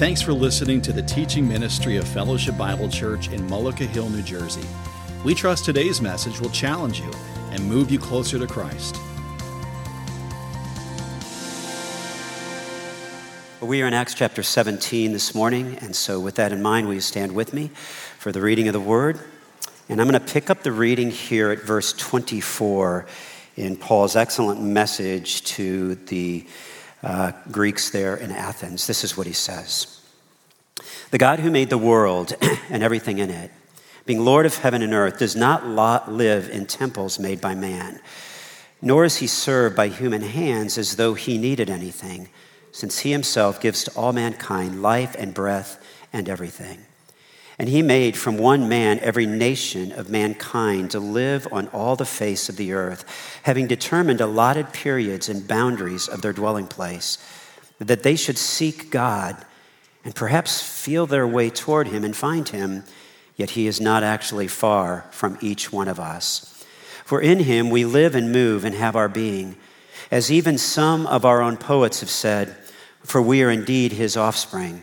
Thanks for listening to the teaching ministry of Fellowship Bible Church in Mullica Hill, New Jersey. We trust today's message will challenge you and move you closer to Christ. We are in Acts chapter 17 this morning, and so with that in mind, will you stand with me for the reading of the word? And I'm going to pick up the reading here at verse 24 in Paul's excellent message to the uh, Greeks there in Athens. This is what he says The God who made the world and everything in it, being Lord of heaven and earth, does not live in temples made by man, nor is he served by human hands as though he needed anything, since he himself gives to all mankind life and breath and everything. And he made from one man every nation of mankind to live on all the face of the earth, having determined allotted periods and boundaries of their dwelling place, that they should seek God and perhaps feel their way toward him and find him, yet he is not actually far from each one of us. For in him we live and move and have our being, as even some of our own poets have said, for we are indeed his offspring.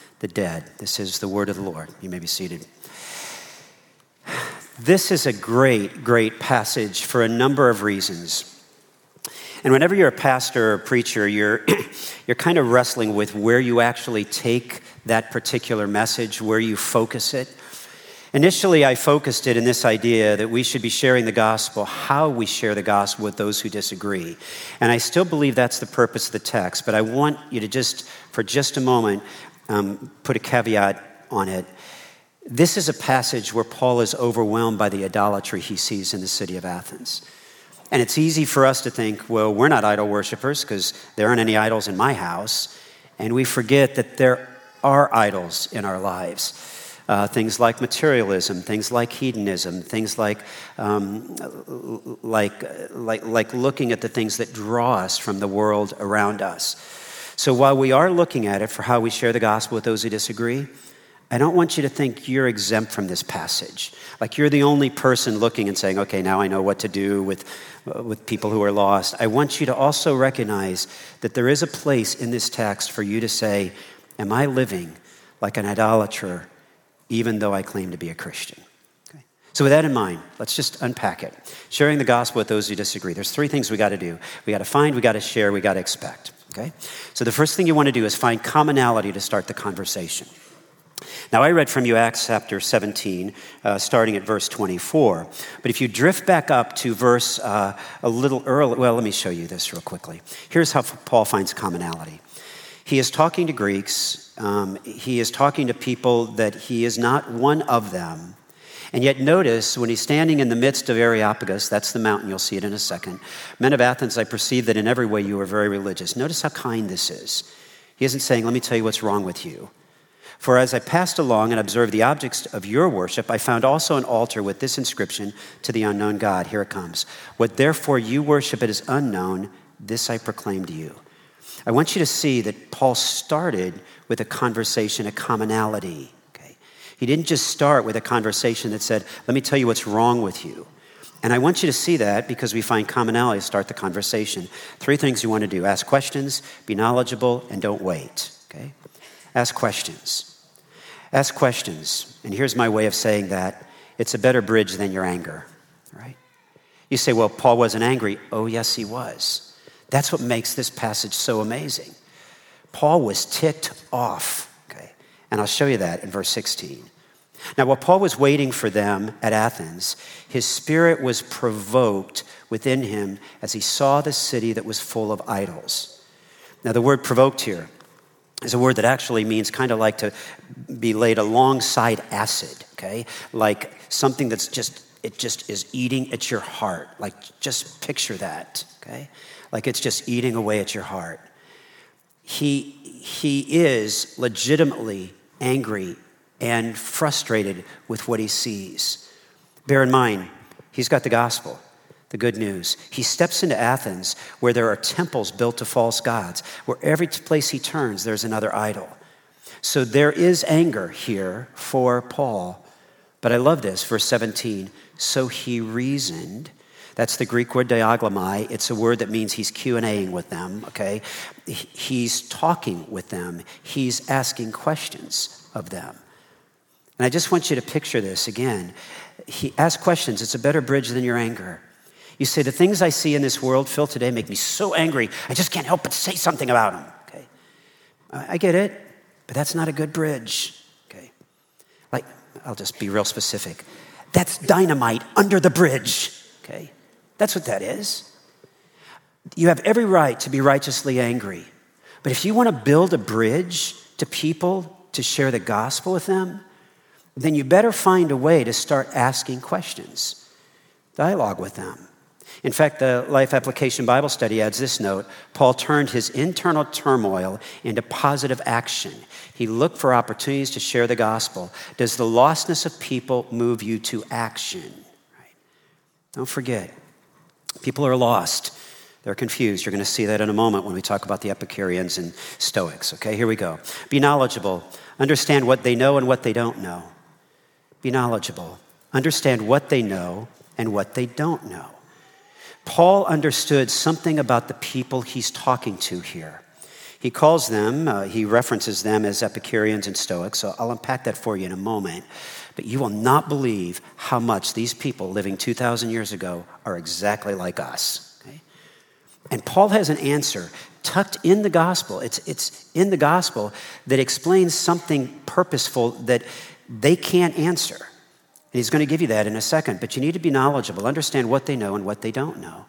dead. This is the word of the Lord. You may be seated. This is a great, great passage for a number of reasons. And whenever you're a pastor or a preacher, you're, you're kind of wrestling with where you actually take that particular message, where you focus it. Initially, I focused it in this idea that we should be sharing the gospel, how we share the gospel with those who disagree. And I still believe that's the purpose of the text, but I want you to just, for just a moment, um, put a caveat on it. This is a passage where Paul is overwhelmed by the idolatry he sees in the city of Athens. And it's easy for us to think, well, we're not idol worshippers because there aren't any idols in my house. And we forget that there are idols in our lives. Uh, things like materialism, things like hedonism, things like, um, like, like, like looking at the things that draw us from the world around us. So while we are looking at it for how we share the gospel with those who disagree, I don't want you to think you're exempt from this passage. Like you're the only person looking and saying, okay, now I know what to do with, uh, with people who are lost. I want you to also recognize that there is a place in this text for you to say, Am I living like an idolater, even though I claim to be a Christian? Okay. So, with that in mind, let's just unpack it. Sharing the gospel with those who disagree. There's three things we got to do we got to find, we got to share, we got to expect. Okay? So the first thing you want to do is find commonality to start the conversation. Now, I read from you Acts chapter 17, uh, starting at verse 24. But if you drift back up to verse uh, a little early, well, let me show you this real quickly. Here's how Paul finds commonality. He is talking to Greeks, um, he is talking to people that he is not one of them, and yet, notice when he's standing in the midst of Areopagus, that's the mountain, you'll see it in a second. Men of Athens, I perceive that in every way you are very religious. Notice how kind this is. He isn't saying, Let me tell you what's wrong with you. For as I passed along and observed the objects of your worship, I found also an altar with this inscription to the unknown God. Here it comes. What therefore you worship it is unknown, this I proclaim to you. I want you to see that Paul started with a conversation, a commonality. He didn't just start with a conversation that said, Let me tell you what's wrong with you. And I want you to see that because we find commonality start the conversation. Three things you want to do ask questions, be knowledgeable, and don't wait. Okay? Ask questions. Ask questions. And here's my way of saying that it's a better bridge than your anger, right? You say, well, Paul wasn't angry. Oh, yes, he was. That's what makes this passage so amazing. Paul was ticked off, okay? And I'll show you that in verse 16. Now, while Paul was waiting for them at Athens, his spirit was provoked within him as he saw the city that was full of idols. Now, the word provoked here is a word that actually means kind of like to be laid alongside acid, okay? Like something that's just, it just is eating at your heart. Like just picture that, okay? Like it's just eating away at your heart. He, he is legitimately angry and frustrated with what he sees. Bear in mind, he's got the gospel, the good news. He steps into Athens where there are temples built to false gods, where every place he turns, there's another idol. So there is anger here for Paul. But I love this, verse 17. So he reasoned. That's the Greek word dialegomai. It's a word that means he's Q&Aing with them, okay? He's talking with them. He's asking questions of them. And I just want you to picture this again. He asks questions. It's a better bridge than your anger. You say, The things I see in this world, Phil, today make me so angry, I just can't help but say something about them. Okay? I get it, but that's not a good bridge. Okay? Like, I'll just be real specific. That's dynamite under the bridge. Okay? That's what that is. You have every right to be righteously angry. But if you want to build a bridge to people to share the gospel with them, then you better find a way to start asking questions, dialogue with them. In fact, the Life Application Bible Study adds this note Paul turned his internal turmoil into positive action. He looked for opportunities to share the gospel. Does the lostness of people move you to action? Right? Don't forget, people are lost. They're confused. You're going to see that in a moment when we talk about the Epicureans and Stoics. Okay, here we go. Be knowledgeable. Understand what they know and what they don't know. Be knowledgeable. Understand what they know and what they don't know. Paul understood something about the people he's talking to here. He calls them, uh, he references them as Epicureans and Stoics, so I'll unpack that for you in a moment. But you will not believe how much these people living 2,000 years ago are exactly like us. Okay? And Paul has an answer tucked in the gospel. It's, it's in the gospel that explains something purposeful that they can't answer. And he's going to give you that in a second, but you need to be knowledgeable, understand what they know and what they don't know.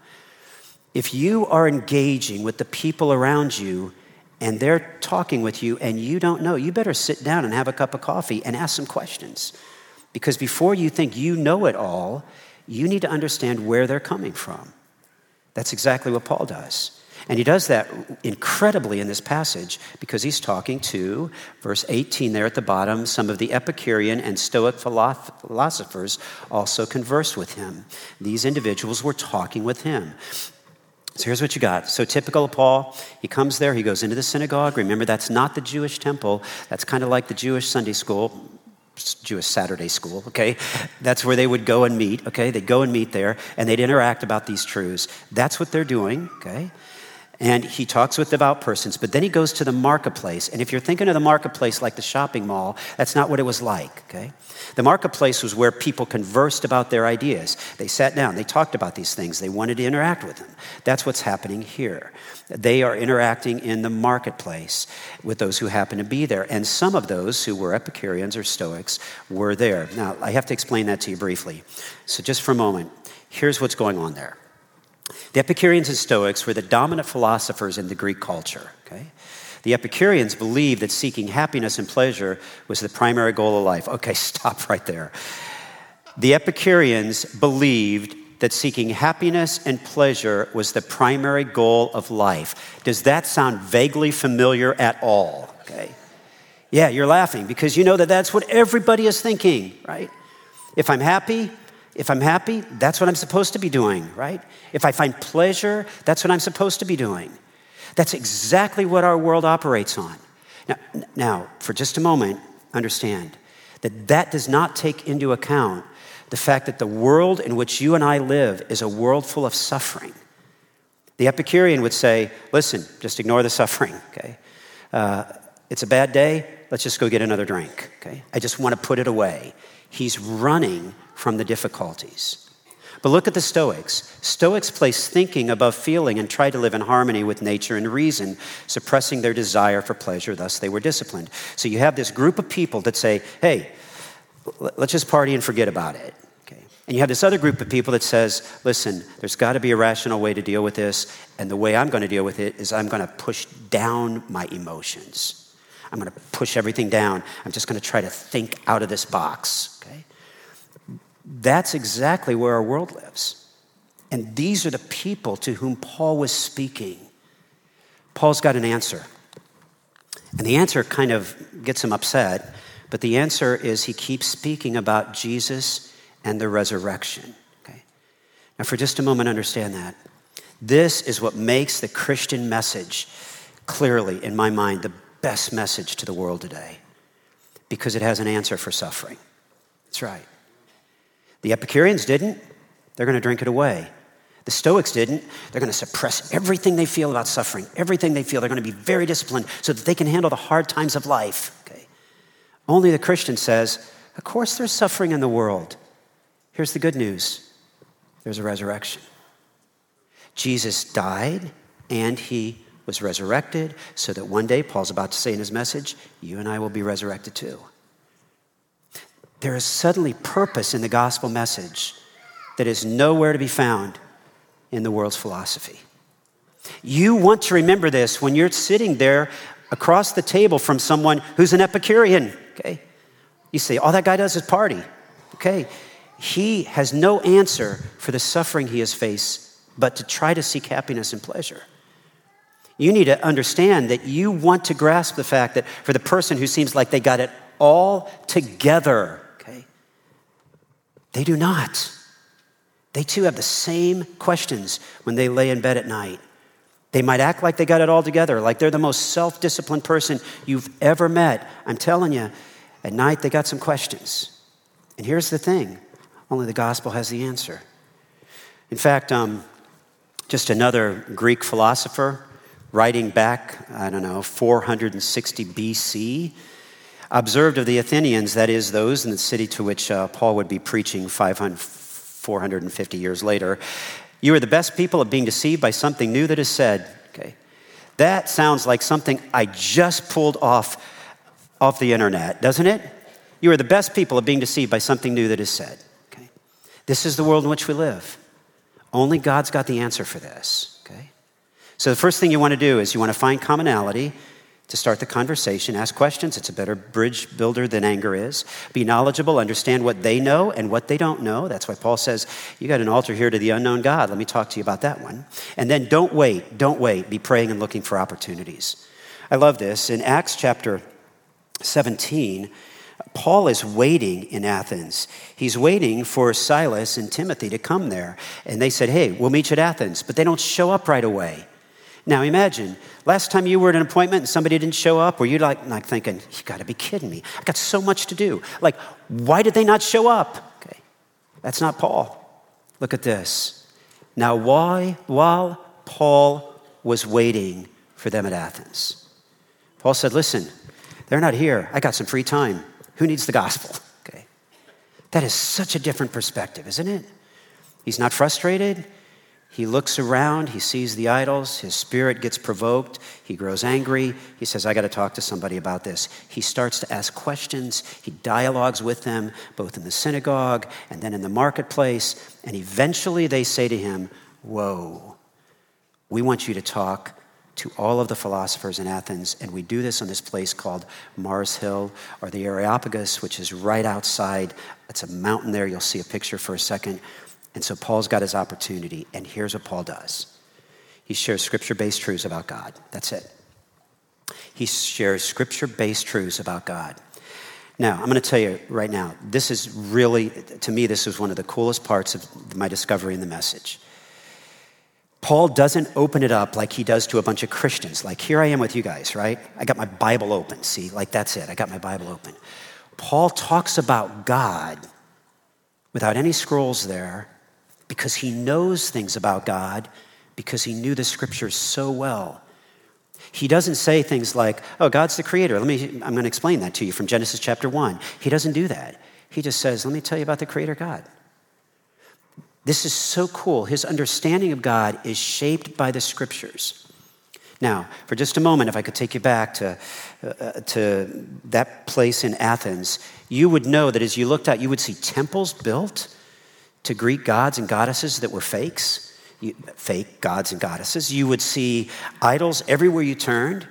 If you are engaging with the people around you and they're talking with you and you don't know, you better sit down and have a cup of coffee and ask some questions. Because before you think you know it all, you need to understand where they're coming from. That's exactly what Paul does. And he does that incredibly in this passage because he's talking to, verse 18 there at the bottom, some of the Epicurean and Stoic philosophers also conversed with him. These individuals were talking with him. So here's what you got. So typical of Paul, he comes there, he goes into the synagogue. Remember, that's not the Jewish temple. That's kind of like the Jewish Sunday school, Jewish Saturday school, okay? That's where they would go and meet, okay? They'd go and meet there and they'd interact about these truths. That's what they're doing, okay? And he talks with devout persons, but then he goes to the marketplace. And if you're thinking of the marketplace like the shopping mall, that's not what it was like, okay? The marketplace was where people conversed about their ideas. They sat down, they talked about these things, they wanted to interact with them. That's what's happening here. They are interacting in the marketplace with those who happen to be there. And some of those who were Epicureans or Stoics were there. Now, I have to explain that to you briefly. So, just for a moment, here's what's going on there. The Epicureans and Stoics were the dominant philosophers in the Greek culture. Okay? The Epicureans believed that seeking happiness and pleasure was the primary goal of life. Okay, stop right there. The Epicureans believed that seeking happiness and pleasure was the primary goal of life. Does that sound vaguely familiar at all? Okay. Yeah, you're laughing because you know that that's what everybody is thinking, right? If I'm happy, if I'm happy, that's what I'm supposed to be doing, right? If I find pleasure, that's what I'm supposed to be doing. That's exactly what our world operates on. Now, now, for just a moment, understand that that does not take into account the fact that the world in which you and I live is a world full of suffering. The Epicurean would say, listen, just ignore the suffering, okay? Uh, it's a bad day, let's just go get another drink, okay? I just want to put it away. He's running from the difficulties. But look at the Stoics. Stoics place thinking above feeling and try to live in harmony with nature and reason, suppressing their desire for pleasure, thus, they were disciplined. So you have this group of people that say, hey, let's just party and forget about it. Okay. And you have this other group of people that says, listen, there's got to be a rational way to deal with this, and the way I'm going to deal with it is I'm going to push down my emotions. I'm going to push everything down. I'm just going to try to think out of this box. Okay? That's exactly where our world lives. And these are the people to whom Paul was speaking. Paul's got an answer. And the answer kind of gets him upset But the answer is he keeps speaking about Jesus and the resurrection. Okay? Now, for just a moment, understand that. This is what makes the Christian message clearly, in my mind, the best message to the world today because it has an answer for suffering. That's right. The Epicureans didn't, they're going to drink it away. The Stoics didn't. They're going to suppress everything they feel about suffering, everything they feel. They're going to be very disciplined so that they can handle the hard times of life. Okay? Only the Christian says, Of course, there's suffering in the world. Here's the good news there's a resurrection. Jesus died and he was resurrected so that one day, Paul's about to say in his message, you and I will be resurrected too. There is suddenly purpose in the gospel message that is nowhere to be found in the world's philosophy. You want to remember this when you're sitting there across the table from someone who's an Epicurean, okay? You say, all that guy does is party, okay? He has no answer for the suffering he has faced but to try to seek happiness and pleasure. You need to understand that you want to grasp the fact that for the person who seems like they got it all together, they do not. They too have the same questions when they lay in bed at night. They might act like they got it all together, like they're the most self disciplined person you've ever met. I'm telling you, at night they got some questions. And here's the thing only the gospel has the answer. In fact, um, just another Greek philosopher writing back, I don't know, 460 BC, observed of the Athenians, that is, those in the city to which uh, Paul would be preaching 500, 450 years later. You are the best people at being deceived by something new that is said. Okay. That sounds like something I just pulled off off the internet, doesn't it? You are the best people at being deceived by something new that is said. Okay. This is the world in which we live. Only God's got the answer for this. Okay. So the first thing you want to do is you want to find commonality to start the conversation, ask questions. It's a better bridge builder than anger is. Be knowledgeable, understand what they know and what they don't know. That's why Paul says, You got an altar here to the unknown God. Let me talk to you about that one. And then don't wait, don't wait. Be praying and looking for opportunities. I love this. In Acts chapter 17, Paul is waiting in Athens. He's waiting for Silas and Timothy to come there. And they said, Hey, we'll meet you at Athens. But they don't show up right away. Now imagine, last time you were at an appointment and somebody didn't show up, were you like, like thinking, you gotta be kidding me. I got so much to do. Like, why did they not show up? Okay, that's not Paul. Look at this. Now, why, while Paul was waiting for them at Athens, Paul said, listen, they're not here. I got some free time. Who needs the gospel? Okay. That is such a different perspective, isn't it? He's not frustrated. He looks around, he sees the idols, his spirit gets provoked, he grows angry. He says, I got to talk to somebody about this. He starts to ask questions, he dialogues with them, both in the synagogue and then in the marketplace, and eventually they say to him, Whoa, we want you to talk to all of the philosophers in Athens, and we do this on this place called Mars Hill or the Areopagus, which is right outside. It's a mountain there. You'll see a picture for a second. And so Paul's got his opportunity, and here's what Paul does he shares scripture based truths about God. That's it. He shares scripture based truths about God. Now, I'm going to tell you right now, this is really, to me, this is one of the coolest parts of my discovery in the message. Paul doesn't open it up like he does to a bunch of Christians. Like, here I am with you guys, right? I got my Bible open. See, like, that's it. I got my Bible open. Paul talks about God without any scrolls there because he knows things about God because he knew the scriptures so well. He doesn't say things like, "Oh, God's the creator." Let me I'm going to explain that to you from Genesis chapter 1. He doesn't do that. He just says, "Let me tell you about the creator God." This is so cool. His understanding of God is shaped by the scriptures. Now, for just a moment, if I could take you back to, uh, to that place in Athens, you would know that as you looked out, you would see temples built to Greek gods and goddesses that were fakes, you, fake gods and goddesses. You would see idols everywhere you turned.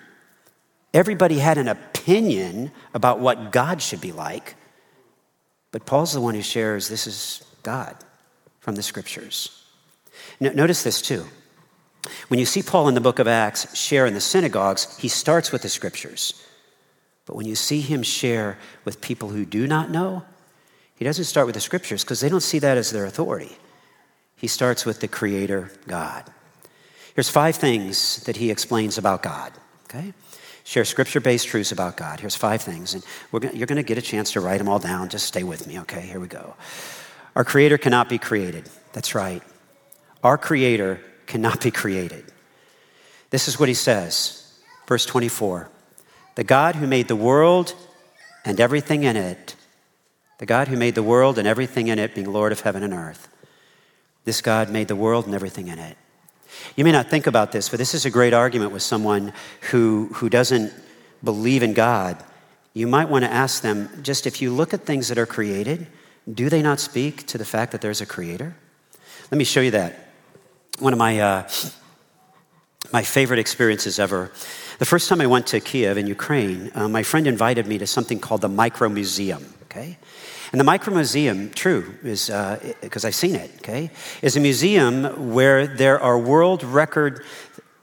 Everybody had an opinion about what God should be like. But Paul's the one who shares this is God from the scriptures. notice this too. When you see Paul in the book of Acts share in the synagogues, he starts with the scriptures. But when you see him share with people who do not know, he doesn't start with the scriptures because they don't see that as their authority. He starts with the Creator God. Here's five things that he explains about God, okay? Share scripture based truths about God. Here's five things, and gonna, you're going to get a chance to write them all down. Just stay with me, okay? Here we go. Our Creator cannot be created. That's right. Our Creator cannot be created. This is what he says, verse 24 The God who made the world and everything in it, the God who made the world and everything in it, being Lord of heaven and earth. This God made the world and everything in it. You may not think about this, but this is a great argument with someone who, who doesn't believe in God. You might want to ask them just if you look at things that are created, do they not speak to the fact that there's a creator? Let me show you that. One of my, uh, my favorite experiences ever. The first time I went to Kiev in Ukraine, uh, my friend invited me to something called the Micro Museum, okay? And the Micro Museum, true, is because uh, I've seen it, okay, is a museum where there are world record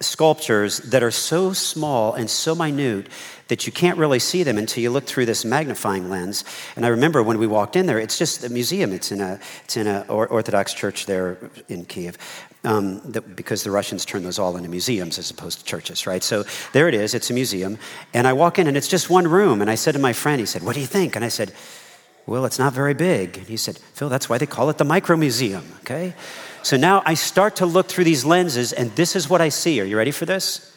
sculptures that are so small and so minute that you can't really see them until you look through this magnifying lens. And I remember when we walked in there, it's just a museum. It's in a it's in a Orthodox church there in Kiev, um, that, because the Russians turned those all into museums as opposed to churches, right? So there it is. It's a museum, and I walk in and it's just one room. And I said to my friend, he said, "What do you think?" And I said. Well, it's not very big. And he said, Phil, that's why they call it the micro museum, okay? So now I start to look through these lenses, and this is what I see. Are you ready for this?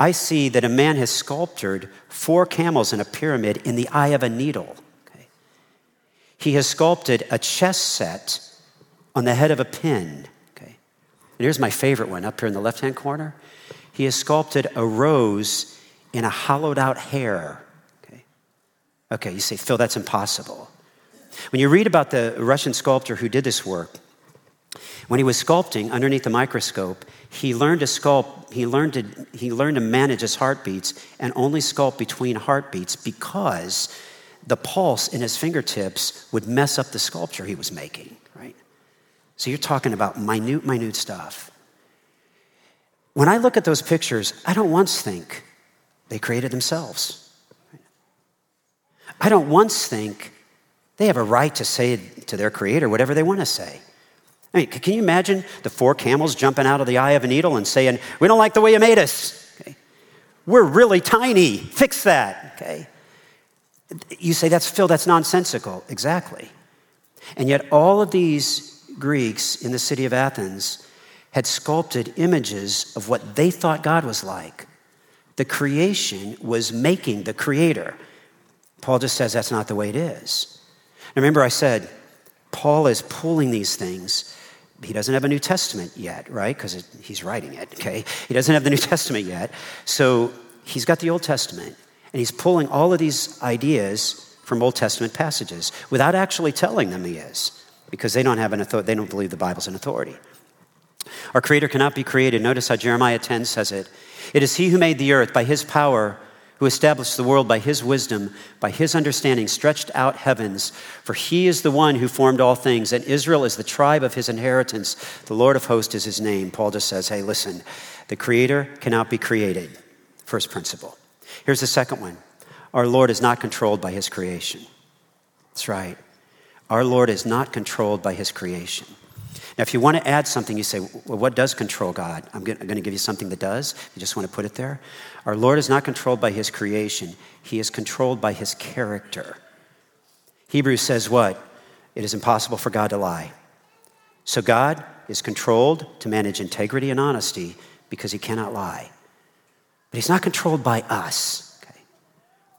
I see that a man has sculptured four camels in a pyramid in the eye of a needle. Okay? He has sculpted a chess set on the head of a pin. Okay? And here's my favorite one up here in the left hand corner. He has sculpted a rose in a hollowed out hair. Okay? you say, Phil, that's impossible. When you read about the Russian sculptor who did this work, when he was sculpting underneath the microscope, he learned to sculpt, he learned to, he learned to manage his heartbeats and only sculpt between heartbeats because the pulse in his fingertips would mess up the sculpture he was making, right? So you're talking about minute, minute stuff. When I look at those pictures, I don't once think they created themselves. I don't once think they have a right to say to their creator whatever they want to say. I mean, can you imagine the four camels jumping out of the eye of a needle and saying, We don't like the way you made us? Okay. We're really tiny. Fix that. Okay. You say, That's Phil, that's nonsensical. Exactly. And yet, all of these Greeks in the city of Athens had sculpted images of what they thought God was like. The creation was making the creator. Paul just says that's not the way it is. Remember, I said, Paul is pulling these things he doesn't have a New Testament yet, right? Because he's writing it, okay? He doesn't have the New Testament yet. So he's got the Old Testament, and he's pulling all of these ideas from Old Testament passages without actually telling them he is, because they don't have an authority, they don't believe the Bible's an authority. Our Creator cannot be created. Notice how Jeremiah 10 says it. It is He who made the earth by His power who established the world by his wisdom, by his understanding, stretched out heavens. For he is the one who formed all things, and Israel is the tribe of his inheritance. The Lord of hosts is his name. Paul just says, hey, listen, the creator cannot be created. First principle. Here's the second one our Lord is not controlled by his creation. That's right. Our Lord is not controlled by his creation. Now, if you want to add something, you say, well, what does control God? I'm going to give you something that does. You just want to put it there. Our Lord is not controlled by his creation, he is controlled by his character. Hebrews says what? It is impossible for God to lie. So God is controlled to manage integrity and honesty because he cannot lie. But he's not controlled by us.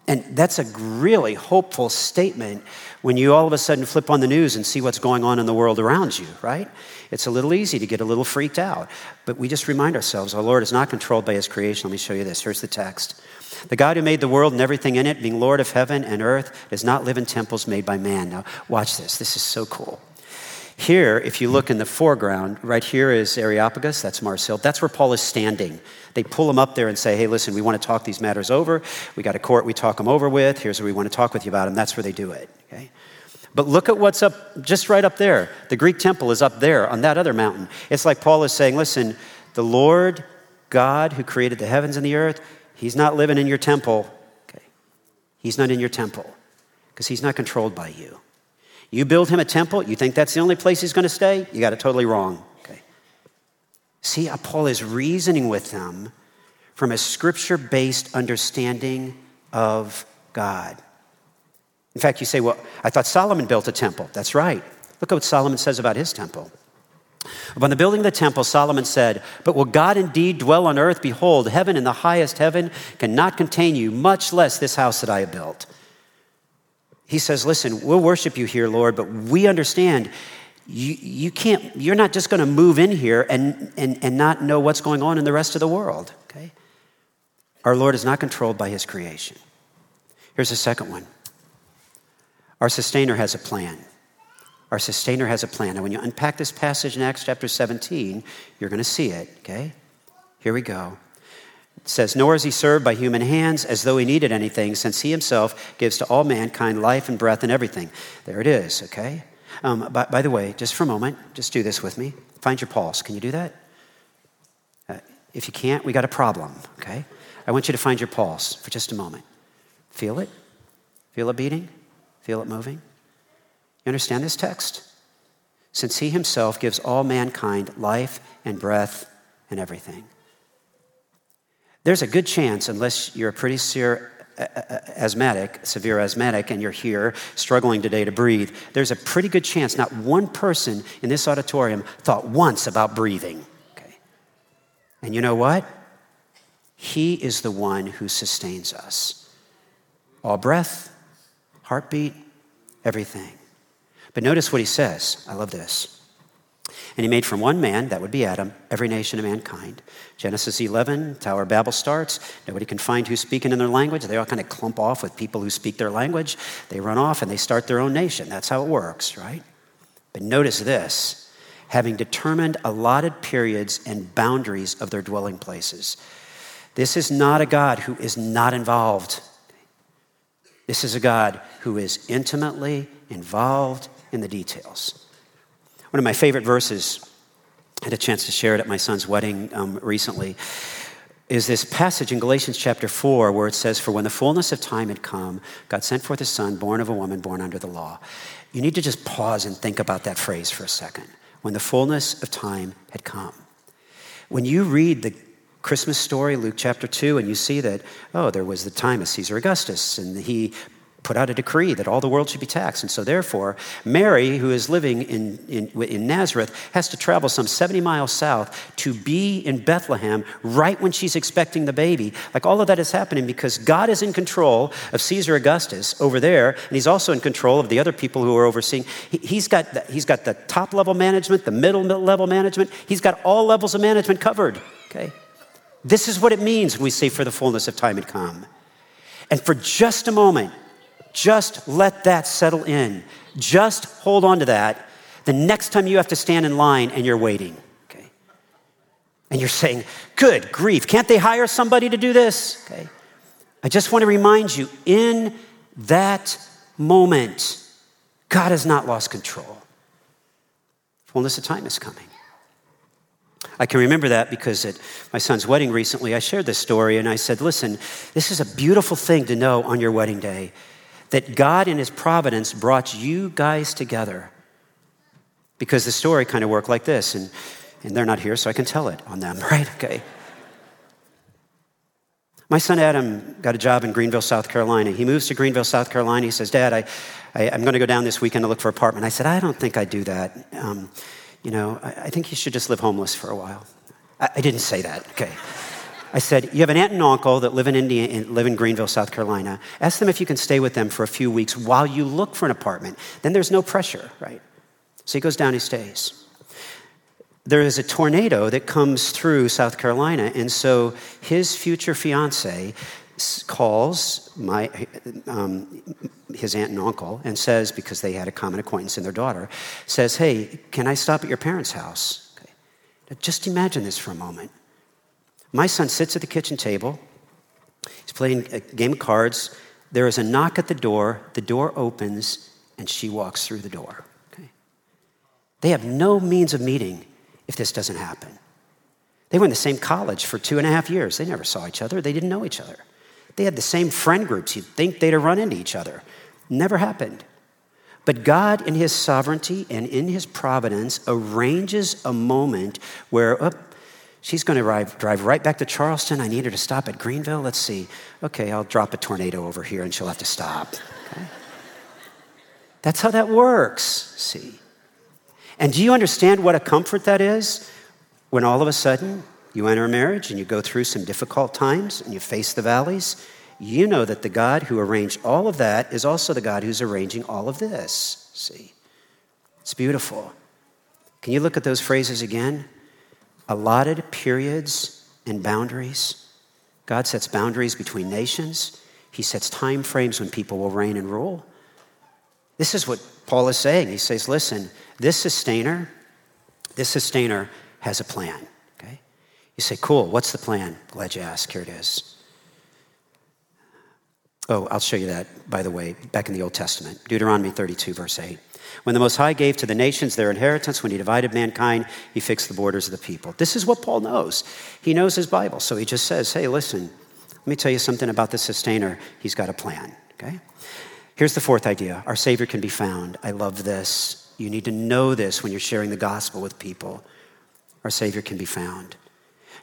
And that's a really hopeful statement when you all of a sudden flip on the news and see what's going on in the world around you, right? It's a little easy to get a little freaked out. But we just remind ourselves our Lord is not controlled by his creation. Let me show you this. Here's the text. The God who made the world and everything in it, being Lord of heaven and earth, does not live in temples made by man. Now, watch this. This is so cool. Here, if you look in the foreground, right here is Areopagus, that's Mars Hill. That's where Paul is standing. They pull him up there and say, hey, listen, we want to talk these matters over. We got a court we talk them over with. Here's where we want to talk with you about them. That's where they do it. Okay? But look at what's up, just right up there. The Greek temple is up there on that other mountain. It's like Paul is saying, listen, the Lord God who created the heavens and the earth, he's not living in your temple. Okay. He's not in your temple because he's not controlled by you. You build him a temple, you think that's the only place he's going to stay? You got it totally wrong. Okay. See Paul is reasoning with them from a scripture based understanding of God. In fact, you say, well, I thought Solomon built a temple. That's right. Look at what Solomon says about his temple. Upon the building of the temple, Solomon said, But will God indeed dwell on earth? Behold, heaven and the highest heaven cannot contain you, much less this house that I have built. He says, Listen, we'll worship you here, Lord, but we understand you, you can't, you're not just going to move in here and, and, and not know what's going on in the rest of the world, okay? Our Lord is not controlled by his creation. Here's the second one our sustainer has a plan. Our sustainer has a plan. And when you unpack this passage in Acts chapter 17, you're going to see it, okay? Here we go. It says, Nor is he served by human hands as though he needed anything, since he himself gives to all mankind life and breath and everything. There it is, okay? Um, by, by, the way, just for a moment, just do this with me. Find your pulse. Can you do that? Uh, if you can't, we got a problem, okay? I want you to find your pulse for just a moment. Feel it? Feel it beating? Feel it moving? You understand this text? Since he himself gives all mankind life and breath and everything. There's a good chance, unless you're a pretty severe asthmatic, severe asthmatic, and you're here struggling today to breathe, there's a pretty good chance not one person in this auditorium thought once about breathing. Okay. And you know what? He is the one who sustains us. All breath, heartbeat, everything. But notice what he says. I love this. And he made from one man, that would be Adam, every nation of mankind. Genesis 11, Tower of Babel starts. Nobody can find who's speaking in their language. They all kind of clump off with people who speak their language. They run off and they start their own nation. That's how it works, right? But notice this having determined allotted periods and boundaries of their dwelling places. This is not a God who is not involved. This is a God who is intimately involved in the details. One of my favorite verses, I had a chance to share it at my son's wedding um, recently, is this passage in Galatians chapter 4 where it says, For when the fullness of time had come, God sent forth his son, born of a woman, born under the law. You need to just pause and think about that phrase for a second. When the fullness of time had come. When you read the Christmas story, Luke chapter 2, and you see that, oh, there was the time of Caesar Augustus, and he put out a decree that all the world should be taxed. And so, therefore, Mary, who is living in, in, in, Nazareth, has to travel some 70 miles south to be in Bethlehem right when she's expecting the baby. Like all of that is happening because God is in control of Caesar Augustus over there, and he's also in control of the other people who are overseeing. He, has got the, he's got the top level management, the middle level management, he's got all levels of management covered. Okay? This is what it means when we say, for the fullness of time had come. And for just a moment, just let that settle in. Just hold on to that. The next time you have to stand in line and you're waiting, okay? And you're saying, good grief, can't they hire somebody to do this? Okay. I just want to remind you in that moment, God has not lost control. Fullness of time is coming. I can remember that because at my son's wedding recently, I shared this story and I said, Listen, this is a beautiful thing to know on your wedding day that God in His providence brought you guys together. Because the story kind of worked like this, and, and they're not here, so I can tell it on them, right? Okay. My son Adam got a job in Greenville, South Carolina. He moves to Greenville, South Carolina. He says, Dad, I, I, am going to go down this weekend to look for an apartment. I said, I don't think I'd do that. Um, you know, I, I, think you should just live homeless for a while. I, I didn't say that, okay. I said, You have an aunt and uncle that live in, India, live in Greenville, South Carolina. Ask them if you can stay with them for a few weeks while you look for an apartment. Then there's no pressure, right? So he goes down, he stays. There is a tornado that comes through South Carolina, and so his future fiance calls my, um, his aunt and uncle and says, because they had a common acquaintance in their daughter, says, Hey, can I stop at your parents' house? Okay. Now just imagine this for a moment. My son sits at the kitchen table. He's playing a game of cards. There is a knock at the door. The door opens, and she walks through the door. Okay? They have no means of meeting if this doesn't happen. They went to the same college for two and a half years. They never saw each other, they didn't know each other. They had the same friend groups. You'd think they'd have run into each other. Never happened. But God, in His sovereignty and in His providence, arranges a moment where, oh, she's going to drive, drive right back to Charleston. I need her to stop at Greenville. Let's see. Okay, I'll drop a tornado over here and she'll have to stop. Okay? That's how that works, see. And do you understand what a comfort that is when all of a sudden you enter a marriage and you go through some difficult times and you face the valleys? You know that the God who arranged all of that is also the God who's arranging all of this. See? It's beautiful. Can you look at those phrases again? Allotted periods and boundaries. God sets boundaries between nations. He sets time frames when people will reign and rule. This is what Paul is saying. He says, listen, this sustainer, this sustainer has a plan. Okay? You say, cool, what's the plan? Glad you asked. Here it is. Oh, I'll show you that, by the way, back in the Old Testament. Deuteronomy 32, verse 8. When the Most High gave to the nations their inheritance, when he divided mankind, he fixed the borders of the people. This is what Paul knows. He knows his Bible, so he just says, hey, listen, let me tell you something about the sustainer. He's got a plan, okay? Here's the fourth idea our Savior can be found. I love this. You need to know this when you're sharing the gospel with people. Our Savior can be found.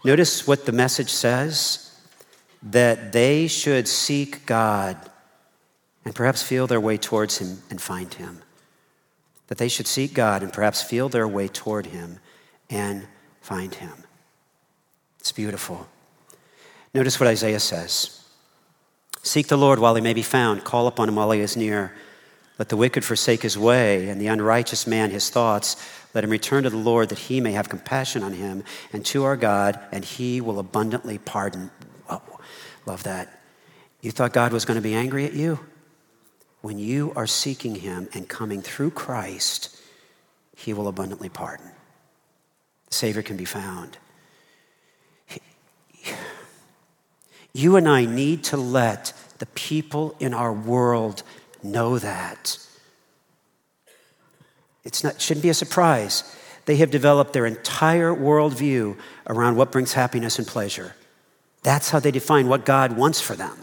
Notice what the message says that they should seek God and perhaps feel their way towards Him and find Him. That they should seek God and perhaps feel their way toward Him and find Him. It's beautiful. Notice what Isaiah says. Seek the Lord while he may be found, call upon him while he is near. Let the wicked forsake his way, and the unrighteous man his thoughts. Let him return to the Lord that he may have compassion on him, and to our God, and he will abundantly pardon. Whoa, love that. You thought God was going to be angry at you? When you are seeking him and coming through Christ, he will abundantly pardon. The Savior can be found. You and I need to let the people in our world know that. Not, shouldn't be a surprise. They have developed their entire worldview around what brings happiness and pleasure. That's how they define what God wants for them.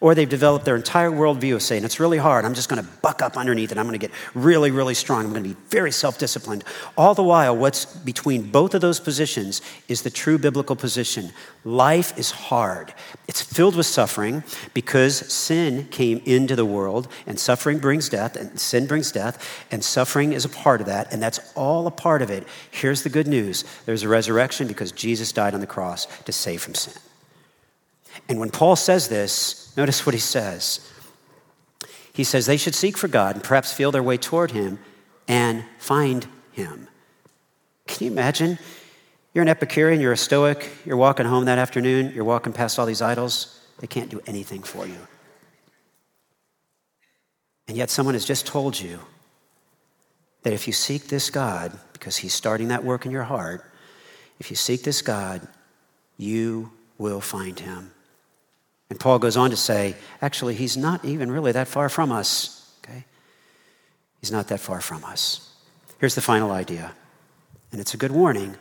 Or they've developed their entire worldview of saying, it's really hard. I'm just going to buck up underneath it. I'm going to get really, really strong. I'm going to be very self disciplined. All the while, what's between both of those positions is the true biblical position. Life is hard, it's filled with suffering because sin came into the world, and suffering brings death, and sin brings death, and suffering is a part of that, and that's all a part of it. Here's the good news there's a resurrection because Jesus died on the cross to save from sin. And when Paul says this, notice what he says. He says they should seek for God and perhaps feel their way toward him and find him. Can you imagine? You're an Epicurean, you're a Stoic, you're walking home that afternoon, you're walking past all these idols, they can't do anything for you. And yet, someone has just told you that if you seek this God, because He's starting that work in your heart, if you seek this God, you will find Him. And Paul goes on to say, actually, he's not even really that far from us. Okay? He's not that far from us. Here's the final idea, and it's a good warning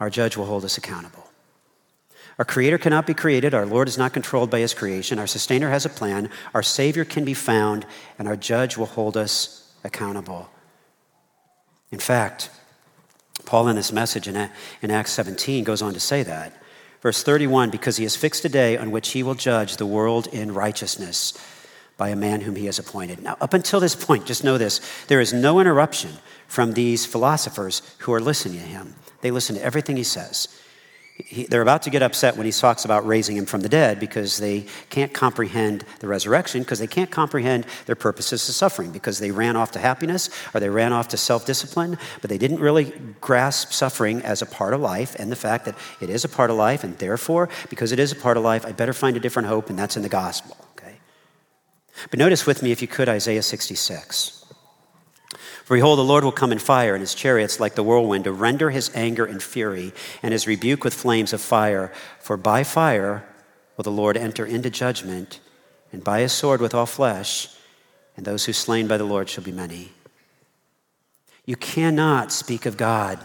our judge will hold us accountable. Our Creator cannot be created. Our Lord is not controlled by His creation. Our Sustainer has a plan. Our Savior can be found, and our Judge will hold us accountable. In fact, Paul in this message in, Acts 17 goes on to say that. Verse 31 because he has fixed a day on which he will judge the world in righteousness by a man whom he has appointed. Now, up until this point, just know this there is no interruption from these philosophers who are listening to him. They listen to everything he says. He, they're about to get upset when he talks about raising him from the dead because they can't comprehend the resurrection, because they can't comprehend their purposes of suffering, because they ran off to happiness or they ran off to self discipline, but they didn't really grasp suffering as a part of life and the fact that it is a part of life, and therefore, because it is a part of life, I better find a different hope, and that's in the gospel. Okay? But notice with me, if you could, Isaiah 66. For behold, the Lord will come in fire, and his chariots like the whirlwind, to render his anger and fury, and his rebuke with flames of fire. For by fire will the Lord enter into judgment, and by his sword with all flesh, and those who slain by the Lord shall be many. You cannot speak of God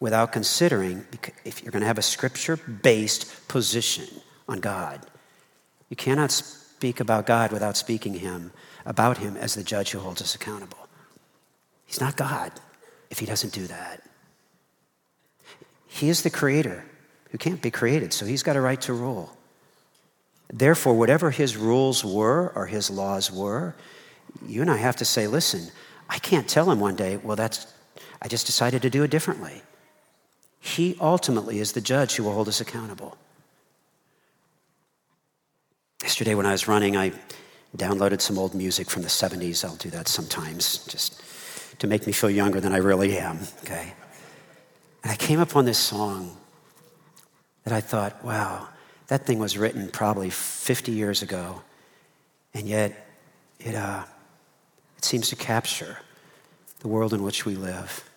without considering, if you're going to have a scripture based position on God, You cannot speak about God without speaking him about him as the judge who holds us accountable. He's not God if he doesn't do that. He is the creator who can't be created, so he's got a right to rule. Therefore, whatever his rules were or his laws were, you and I have to say, listen, I can't tell him one day, well, that's, I just decided to do it differently. He ultimately is the judge who will hold us accountable. Yesterday, when I was running, I downloaded some old music from the 70s. I'll do that sometimes just to make me feel younger than I really am, okay? And I came upon this song that I thought, wow, that thing was written probably 50 years ago, and yet it, uh, it seems to capture the world in which we live.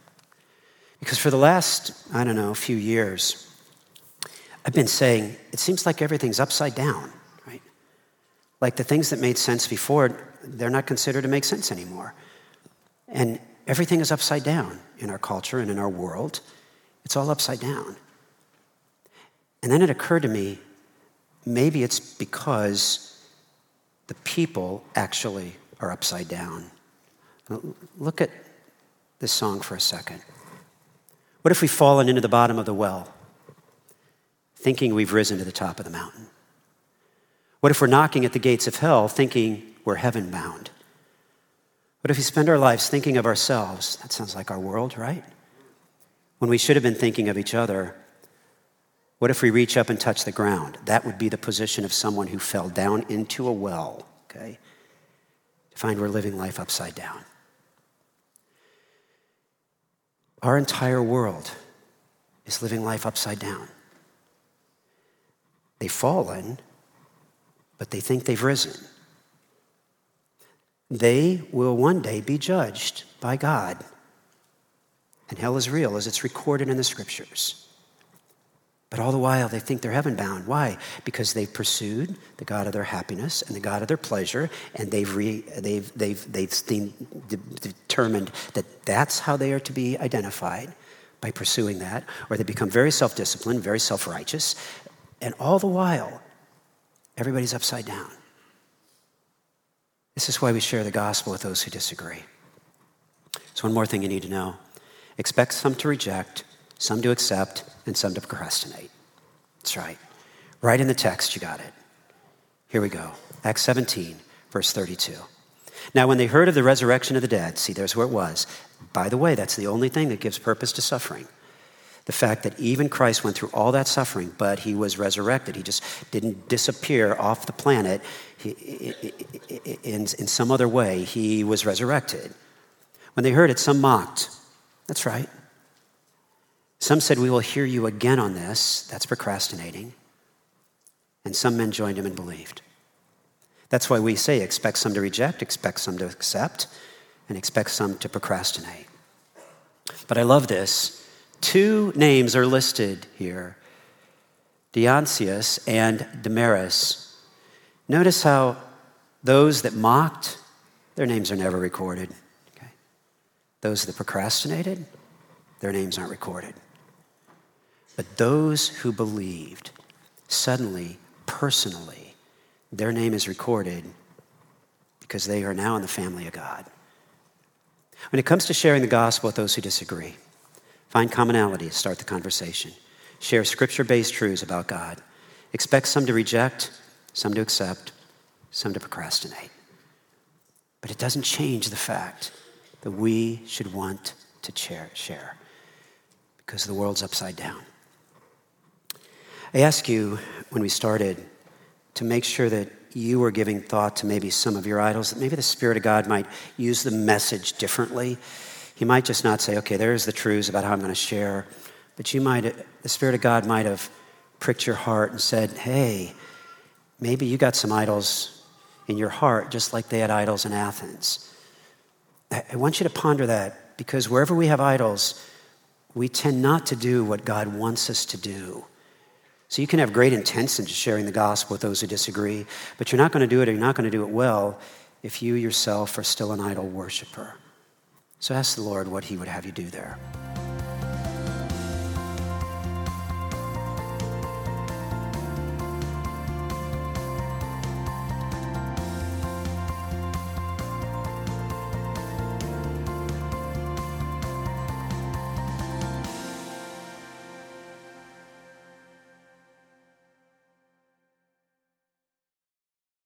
Because for the last, I don't know, few years, I've been saying it seems like everything's upside down, right? Like the things that made sense before, they're not considered to make sense anymore. And everything is upside down in our culture and in our world. It's all upside down. And then it occurred to me maybe it's because the people actually are upside down. Look at this song for a second. What if we've fallen into the bottom of the well, thinking we've risen to the top of the mountain? What if we're knocking at the gates of hell, thinking we're heaven bound? What if we spend our lives thinking of ourselves? That sounds like our world, right? When we should have been thinking of each other. What if we reach up and touch the ground? That would be the position of someone who fell down into a well, okay? To find we're living life upside down. Our entire world is living life upside down. They've fallen, but they think they've risen. They will one day be judged by God. And hell is real as it's recorded in the scriptures. But all the while, they think they're heaven bound. Why? Because they've pursued the God of their happiness and the God of their pleasure, and they've, re, they've, they've, they've determined that that's how they are to be identified by pursuing that, or they become very self disciplined, very self righteous, and all the while, everybody's upside down. This is why we share the gospel with those who disagree. So, one more thing you need to know expect some to reject, some to accept, and some to procrastinate. That's right. Right in the text, you got it. Here we go. Acts 17, verse 32. Now, when they heard of the resurrection of the dead, see, there's where it was. By the way, that's the only thing that gives purpose to suffering. The fact that even Christ went through all that suffering, but he was resurrected. He just didn't disappear off the planet in, in some other way. He was resurrected. When they heard it, some mocked. That's right. Some said, We will hear you again on this. That's procrastinating. And some men joined him and believed. That's why we say expect some to reject, expect some to accept, and expect some to procrastinate. But I love this. Two names are listed here Dionysius and Damaris. Notice how those that mocked, their names are never recorded. Okay? Those that procrastinated, their names aren't recorded. But those who believed, suddenly, personally, their name is recorded because they are now in the family of God. When it comes to sharing the gospel with those who disagree, find commonality, start the conversation. Share scripture based truths about God. Expect some to reject, some to accept, some to procrastinate. But it doesn't change the fact that we should want to share because the world's upside down. I asked you when we started to make sure that you were giving thought to maybe some of your idols, that maybe the Spirit of God might use the message differently. He might just not say, okay, there's the truths about how I'm going to share, but you might, the Spirit of God might have pricked your heart and said, hey, maybe you got some idols in your heart just like they had idols in Athens. I want you to ponder that because wherever we have idols, we tend not to do what God wants us to do. So you can have great intention in sharing the gospel with those who disagree, but you're not going to do it or you're not going to do it well if you yourself are still an idol worshiper. So ask the Lord what he would have you do there.